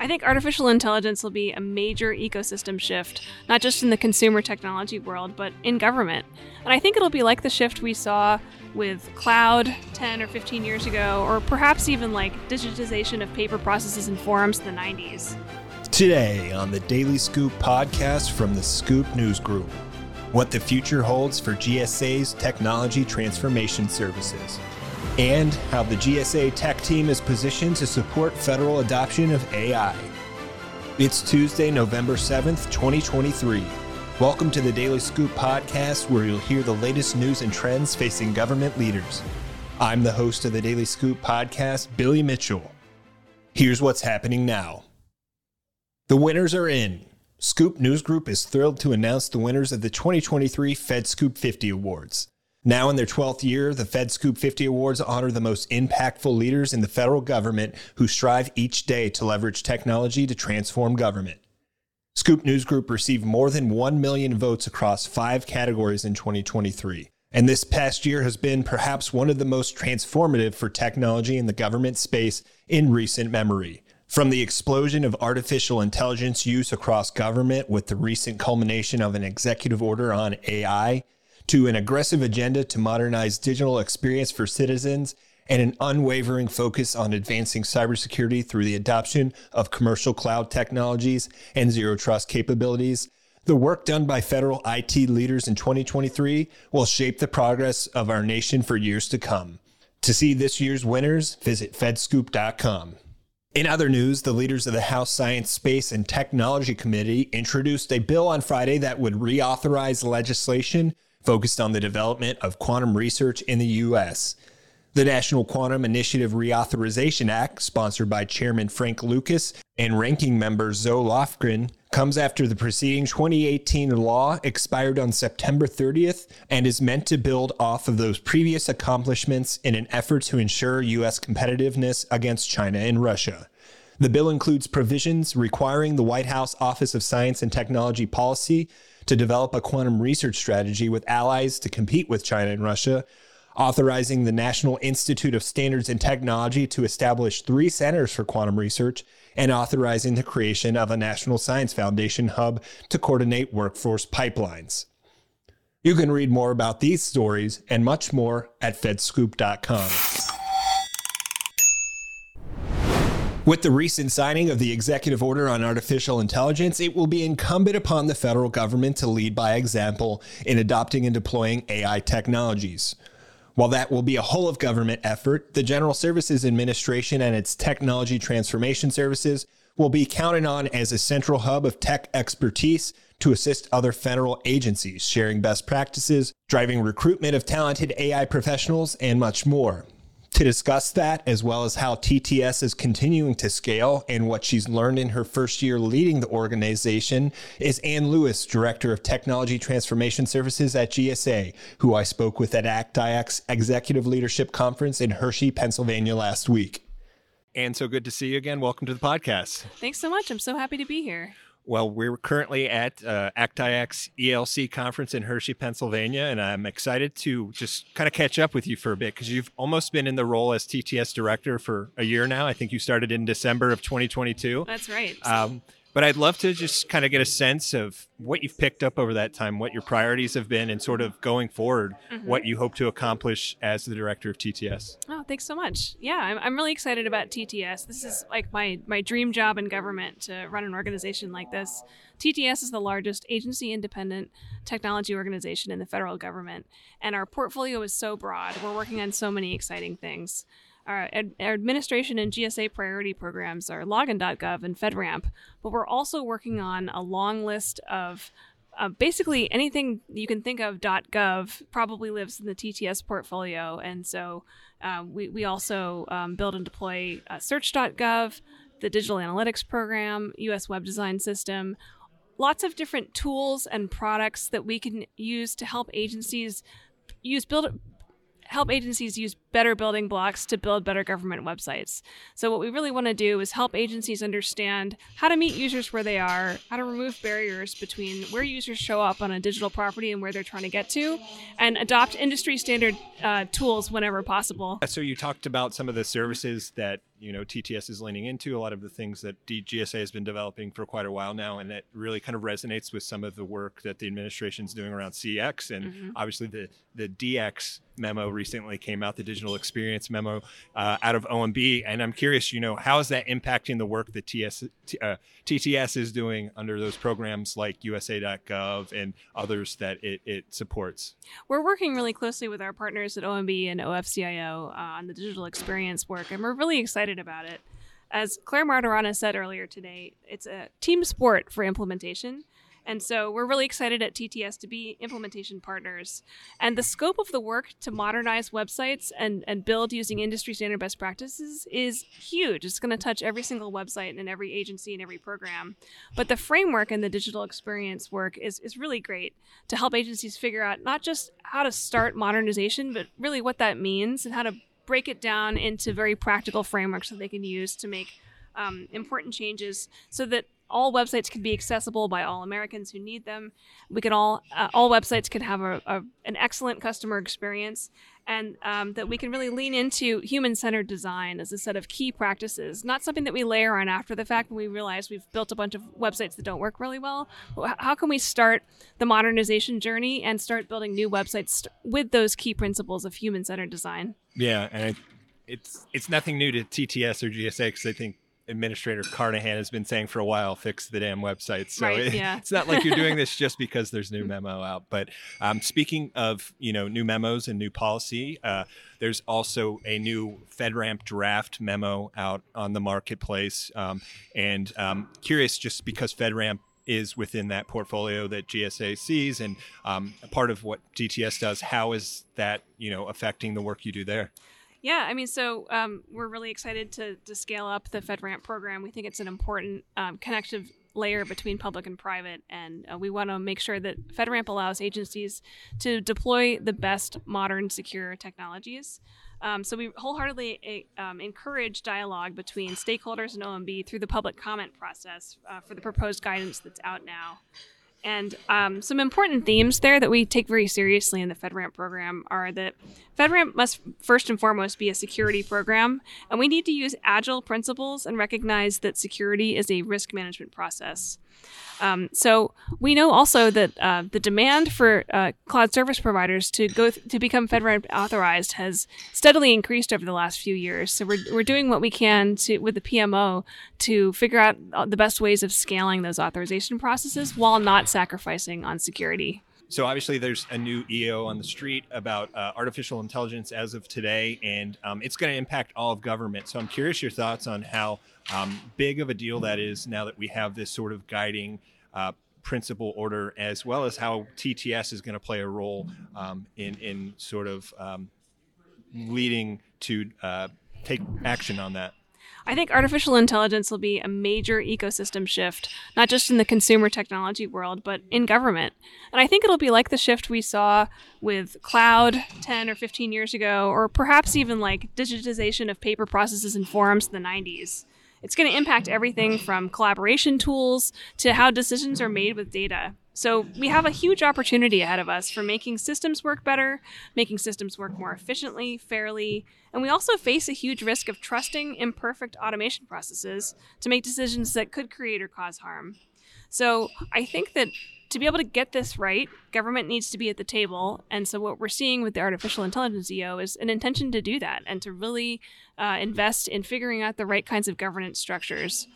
I think artificial intelligence will be a major ecosystem shift, not just in the consumer technology world, but in government. And I think it'll be like the shift we saw with cloud 10 or 15 years ago, or perhaps even like digitization of paper processes and forums in the 90s. Today on the Daily Scoop podcast from the Scoop News Group, what the future holds for GSA's technology transformation services and how the GSA tech team is positioned to support federal adoption of AI. It's Tuesday, November 7th, 2023. Welcome to the Daily Scoop podcast, where you'll hear the latest news and trends facing government leaders. I'm the host of the Daily Scoop podcast, Billy Mitchell. Here's what's happening now. The winners are in. Scoop News Group is thrilled to announce the winners of the 2023 Fed Scoop 50 Awards. Now in their 12th year, the Fed Scoop 50 Awards honor the most impactful leaders in the federal government who strive each day to leverage technology to transform government. Scoop News Group received more than 1 million votes across five categories in 2023. And this past year has been perhaps one of the most transformative for technology in the government space in recent memory. From the explosion of artificial intelligence use across government with the recent culmination of an executive order on AI to an aggressive agenda to modernize digital experience for citizens and an unwavering focus on advancing cybersecurity through the adoption of commercial cloud technologies and zero trust capabilities. The work done by federal IT leaders in 2023 will shape the progress of our nation for years to come. To see this year's winners, visit fedscoop.com. In other news, the leaders of the House Science, Space, and Technology Committee introduced a bill on Friday that would reauthorize legislation focused on the development of quantum research in the U.S. The National Quantum Initiative Reauthorization Act, sponsored by Chairman Frank Lucas and Ranking Member Zoe Lofgren, comes after the preceding 2018 law expired on September 30th and is meant to build off of those previous accomplishments in an effort to ensure U.S. competitiveness against China and Russia. The bill includes provisions requiring the White House Office of Science and Technology Policy to develop a quantum research strategy with allies to compete with China and Russia, authorizing the National Institute of Standards and Technology to establish three centers for quantum research, and authorizing the creation of a National Science Foundation hub to coordinate workforce pipelines. You can read more about these stories and much more at fedscoop.com. With the recent signing of the executive order on artificial intelligence, it will be incumbent upon the federal government to lead by example in adopting and deploying AI technologies. While that will be a whole of government effort, the General Services Administration and its technology transformation services will be counted on as a central hub of tech expertise to assist other federal agencies, sharing best practices, driving recruitment of talented AI professionals, and much more. To discuss that, as well as how TTS is continuing to scale and what she's learned in her first year leading the organization, is Ann Lewis, Director of Technology Transformation Services at GSA, who I spoke with at ACT-IAC's Executive Leadership Conference in Hershey, Pennsylvania last week. Ann so good to see you again. Welcome to the podcast. Thanks so much. I'm so happy to be here. Well, we're currently at uh, ACT-IAC's ELC conference in Hershey, Pennsylvania, and I'm excited to just kind of catch up with you for a bit because you've almost been in the role as TTS director for a year now. I think you started in December of 2022. That's right. Um, but I'd love to just kind of get a sense of what you've picked up over that time, what your priorities have been, and sort of going forward, mm-hmm. what you hope to accomplish as the director of TTS. Oh, thanks so much. Yeah, I'm, I'm really excited about TTS. This is like my, my dream job in government to run an organization like this. TTS is the largest agency independent technology organization in the federal government, and our portfolio is so broad. We're working on so many exciting things. Our, ad- our, administration and GSA priority programs are login.gov and FedRAMP, but we're also working on a long list of uh, basically anything you can think of .gov probably lives in the TTS portfolio, and so uh, we we also um, build and deploy uh, Search.gov, the Digital Analytics Program, U.S. Web Design System, lots of different tools and products that we can use to help agencies use build help agencies use better building blocks to build better government websites. So, what we really want to do is help agencies understand how to meet users where they are, how to remove barriers between where users show up on a digital property and where they're trying to get to, and adopt industry standard uh, tools whenever possible. So, you talked about some of the services that you know TTS is leaning into a lot of the things that GSA has been developing for quite a while now, and that really kind of resonates with some of the work that the administration is doing around CX and mm-hmm. obviously the the DX memo recently came out, the digital experience memo uh, out of OMB, and I'm curious, you know, how is that impacting the work that TS, uh, TTS is doing under those programs like USA.gov and others that it, it, supports? We're working really closely with our partners at OMB and OFCIO uh, on the digital experience work, and we're really excited about it. As Clare Martorana said earlier today, it's a team sport for implementation. And so we're really excited at TTS to be implementation partners. And the scope of the work to modernize websites and, and build using industry standard best practices is huge. It's going to touch every single website and every agency and every program. But the framework and the digital experience work is, is really great to help agencies figure out not just how to start modernization, but really what that means and how to break it down into very practical frameworks that they can use to make um, important changes so that all websites can be accessible by all Americans who need them. We can all uh, all websites can have a, a, an excellent customer experience, and um, that we can really lean into human centered design as a set of key practices, not something that we layer on after the fact when we realize we've built a bunch of websites that don't work really well. How can we start the modernization journey and start building new websites with those key principles of human centered design? Yeah, and it's it's nothing new to TTS or GSA because I think Administrator Carnahan has been saying for a while, fix the damn website. So right, it, yeah. it's not like you're doing this just because there's new memo out. But um, speaking of you know new memos and new policy, uh, there's also a new FedRAMP draft memo out on the marketplace. Um, and um, curious, just because FedRAMP is within that portfolio that GSA sees, and um, part of what TTS does, how is that you know affecting the work you do there? Yeah, I mean, so um, we're really excited to, to scale up the FedRAMP program. We think it's an important um, connective layer between public and private, and uh, we want to make sure that FedRAMP allows agencies to deploy the best modern secure technologies. Um, so we wholeheartedly eh, um, encourage dialogue between stakeholders and OMB through the public comment process uh, for the proposed guidance that's out now. And um, some important themes there that we take very seriously in the FedRAMP program are that FedRAMP must first and foremost be a security program, and we need to use agile principles and recognize that security is a risk management process. Um, so we know also that uh, the demand for uh, cloud service providers to go th- to become FedRAMP authorized has steadily increased over the last few years. So we're, we're doing what we can to with the PMO to figure out uh, the best ways of scaling those authorization processes while not sacrificing on security. So obviously, there's a new EO on the street about uh, artificial intelligence as of today, and um, it's going to impact all of government. So I'm curious your thoughts on how um, big of a deal that is now that we have this sort of guiding uh, principle order, as well as how TTS is going to play a role um, in in sort of um, leading to uh, take action on that. I think artificial intelligence will be a major ecosystem shift, not just in the consumer technology world, but in government. And I think it'll be like the shift we saw with cloud 10 or 15 years ago, or perhaps even like digitization of paper processes and forms in the 90s. It's going to impact everything from collaboration tools to how decisions are made with data. So we have a huge opportunity ahead of us for making systems work better, making systems work more efficiently, fairly, and we also face a huge risk of trusting imperfect automation processes to make decisions that could create or cause harm. So I think that to be able to get this right, government needs to be at the table. And so, what we're seeing with the artificial intelligence EO is an intention to do that and to really uh, invest in figuring out the right kinds of governance structures.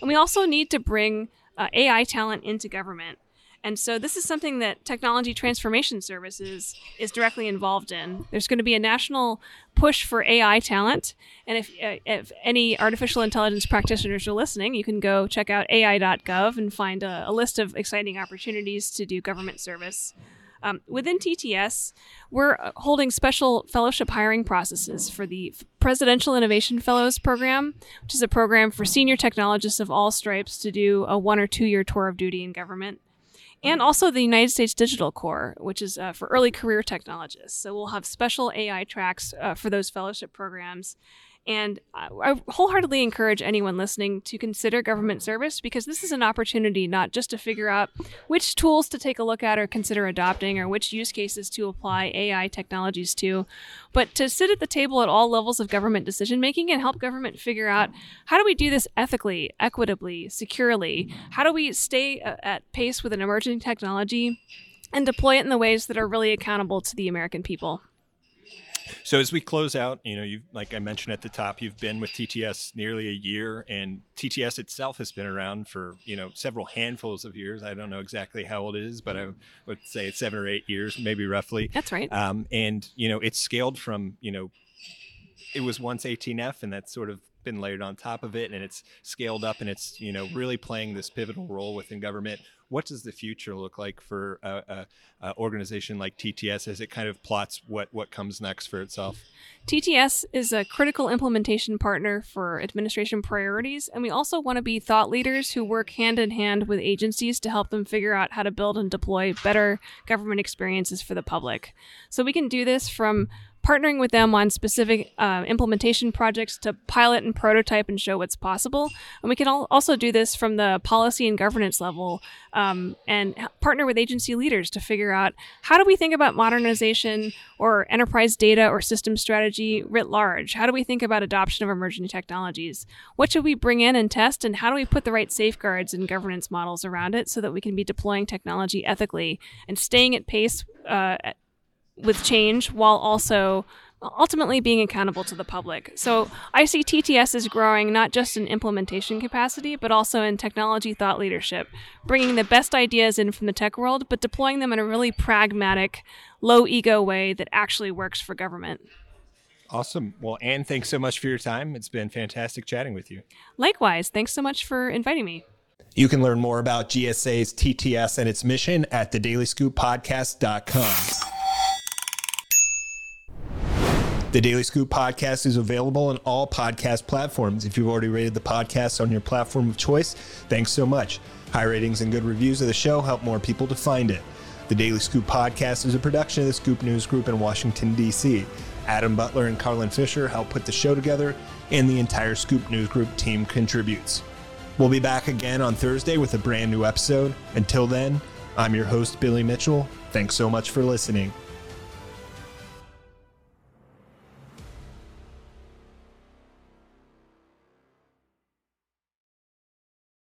And we also need to bring uh, AI talent into government. And so this is something that Technology Transformation Services is directly involved in. There's going to be a national push for AI talent. And if, uh, if any artificial intelligence practitioners are listening, you can go check out ai.gov and find a, a list of exciting opportunities to do government service. Um, within TTS, we're uh, holding special fellowship hiring processes for the Presidential Innovation Fellows Program, which is a program for senior technologists of all stripes to do a one or two year tour of duty in government. And also the United States Digital Corps, which is uh, for early career technologists. So we'll have special AI tracks uh, for those fellowship programs. And I wholeheartedly encourage anyone listening to consider government service because this is an opportunity not just to figure out which tools to take a look at or consider adopting or which use cases to apply AI technologies to, but to sit at the table at all levels of government decision making and help government figure out how do we do this ethically, equitably, securely? How do we stay uh, at pace with an emerging technology and deploy it in the ways that are really accountable to the American people? So as we close out, you know, you like I mentioned at the top, you've been with TTS nearly a year, and TTS itself has been around for you know several handfuls of years. I don't know exactly how old it is, but I would say it's seven or eight years, maybe roughly. That's right. Um, and you know, it's scaled from you know, it was once 18F, and that's sort of been layered on top of it and it's scaled up and it's you know really playing this pivotal role within government what does the future look like for a, a, a, organization like TTS as it kind of plots what what comes next for itself? TTS is a critical implementation partner for administration priorities, and we also want to be thought leaders who work hand in hand with agencies to help them figure out how to build and deploy better government experiences for the public. So we can do this from partnering with them on specific uh, implementation projects to pilot and prototype and show what's possible. And we can also do this from the policy and governance level um, and partner with agency leaders to figure out how do we think about modernization or enterprise data or system strategy writ large? How do we think about adoption of emerging technologies? What should we bring in and test? And how do we put the right safeguards and governance models around it so that we can be deploying technology ethically and staying at pace uh, with change while also ultimately being accountable to the public. So I see TTS as growing not just in implementation capacity, but also in technology thought leadership, bringing the best ideas in from the tech world, but deploying them in a really pragmatic, low ego way that actually works for government. Awesome. Well, Ann, thanks so much for your time. It's been fantastic chatting with you. Likewise. Thanks so much for inviting me. You can learn more about GSA's TTS and its mission at thedailyscooppodcast.com. The Daily Scoop podcast is available on all podcast platforms. If you've already rated the podcast on your platform of choice, thanks so much. High ratings and good reviews of the show help more people to find it. The Daily Scoop podcast is a production of the Scoop News Group in Washington, D.C. Adam Butler and Carlin Fisher help put the show together, and the entire Scoop News Group team contributes. We'll be back again on Thursday with a brand new episode. Until then, I'm your host, Billy Mitchell. Thanks so much for listening.